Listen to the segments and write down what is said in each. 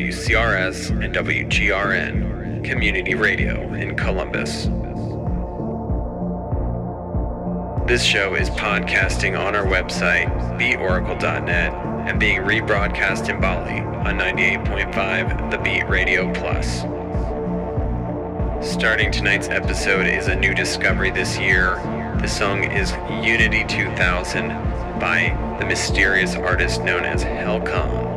WCRS and WGRN Community Radio in Columbus. This show is podcasting on our website, beatoracle.net, and being rebroadcast in Bali on 98.5 The Beat Radio Plus. Starting tonight's episode is a new discovery this year. The song is Unity 2000 by the mysterious artist known as Hellcom.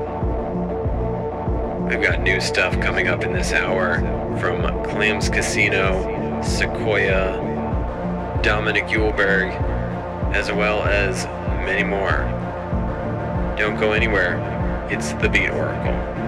We've got new stuff coming up in this hour from Clams Casino, Sekuoia, Dominik Eulberg, as well as many more. Don't go anywhere. It's the Beat Oracle.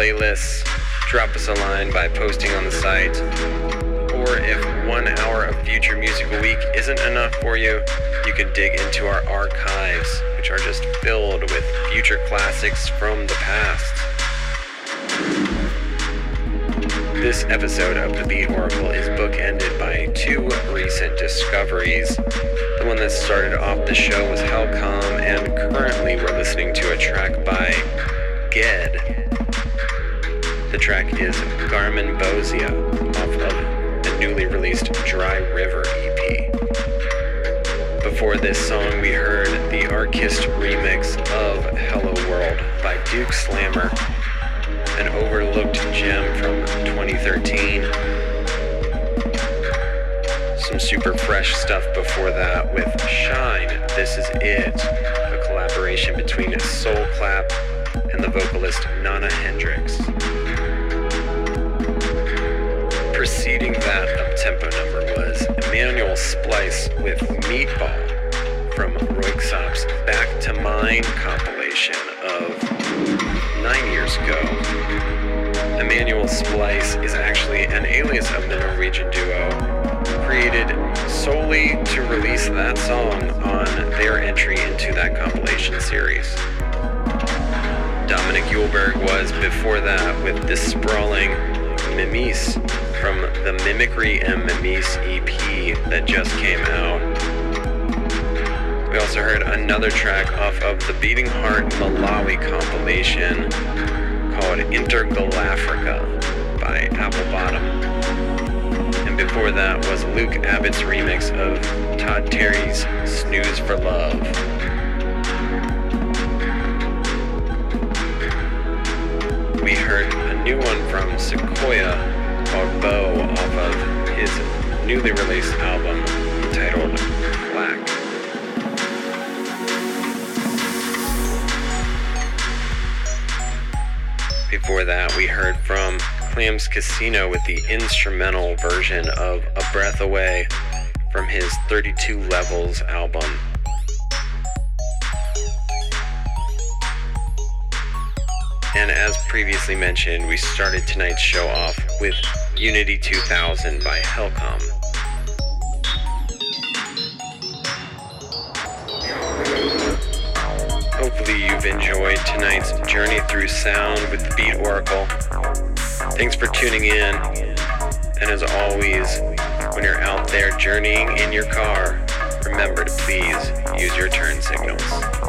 Playlists, newly released Dry River EP. Before this song, we heard the Arkist remix of Hello World by Duke Slammer an overlooked gem from 2013. Some super fresh stuff before that with Shine, This Is It, a collaboration between Soul Clap and the vocalist Nona Hendryx. Preceding that up-tempo number was Emmanuel Splice with Meatball from Röyksopp's Back to Mine compilation of nine years ago. Emmanuel Splice is actually an alias of the Norwegian duo, created solely to release that song on their entry into that compilation series. Dominik Eulberg was before that with the sprawling Mimis the Mimicry and Mimis EP that just came out. We also heard another track off of the Beating Heart Malawi compilation called Intergalafrica by Apple Bottom. And before that was Luke Abbott's remix of Todd Terje's Snooze for Love. We heard a new one from Sekuoia called Bow off of his newly released album titled Black. Before that, we heard from Clams Casino with the instrumental version of A Breath Away from his 32 Levels album. And as previously mentioned, we started tonight's show off with Unity 2000 by Hellcom. Hopefully, you've enjoyed tonight's journey through sound with the Beat Oracle. Thanks for tuning in. And as always, when you're out there journeying in your car, remember to please use your turn signals.